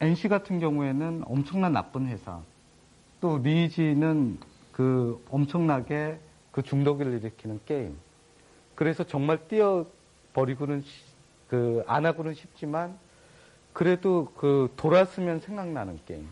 NC 같은 경우에는 엄청난 나쁜 회사, 또 리지는 그 엄청나게 그 중독을 일으키는 게임. 그래서 정말 뛰어버리고는 그 안 하고는 싶지만 그래도 그 돌았으면 생각나는 게임.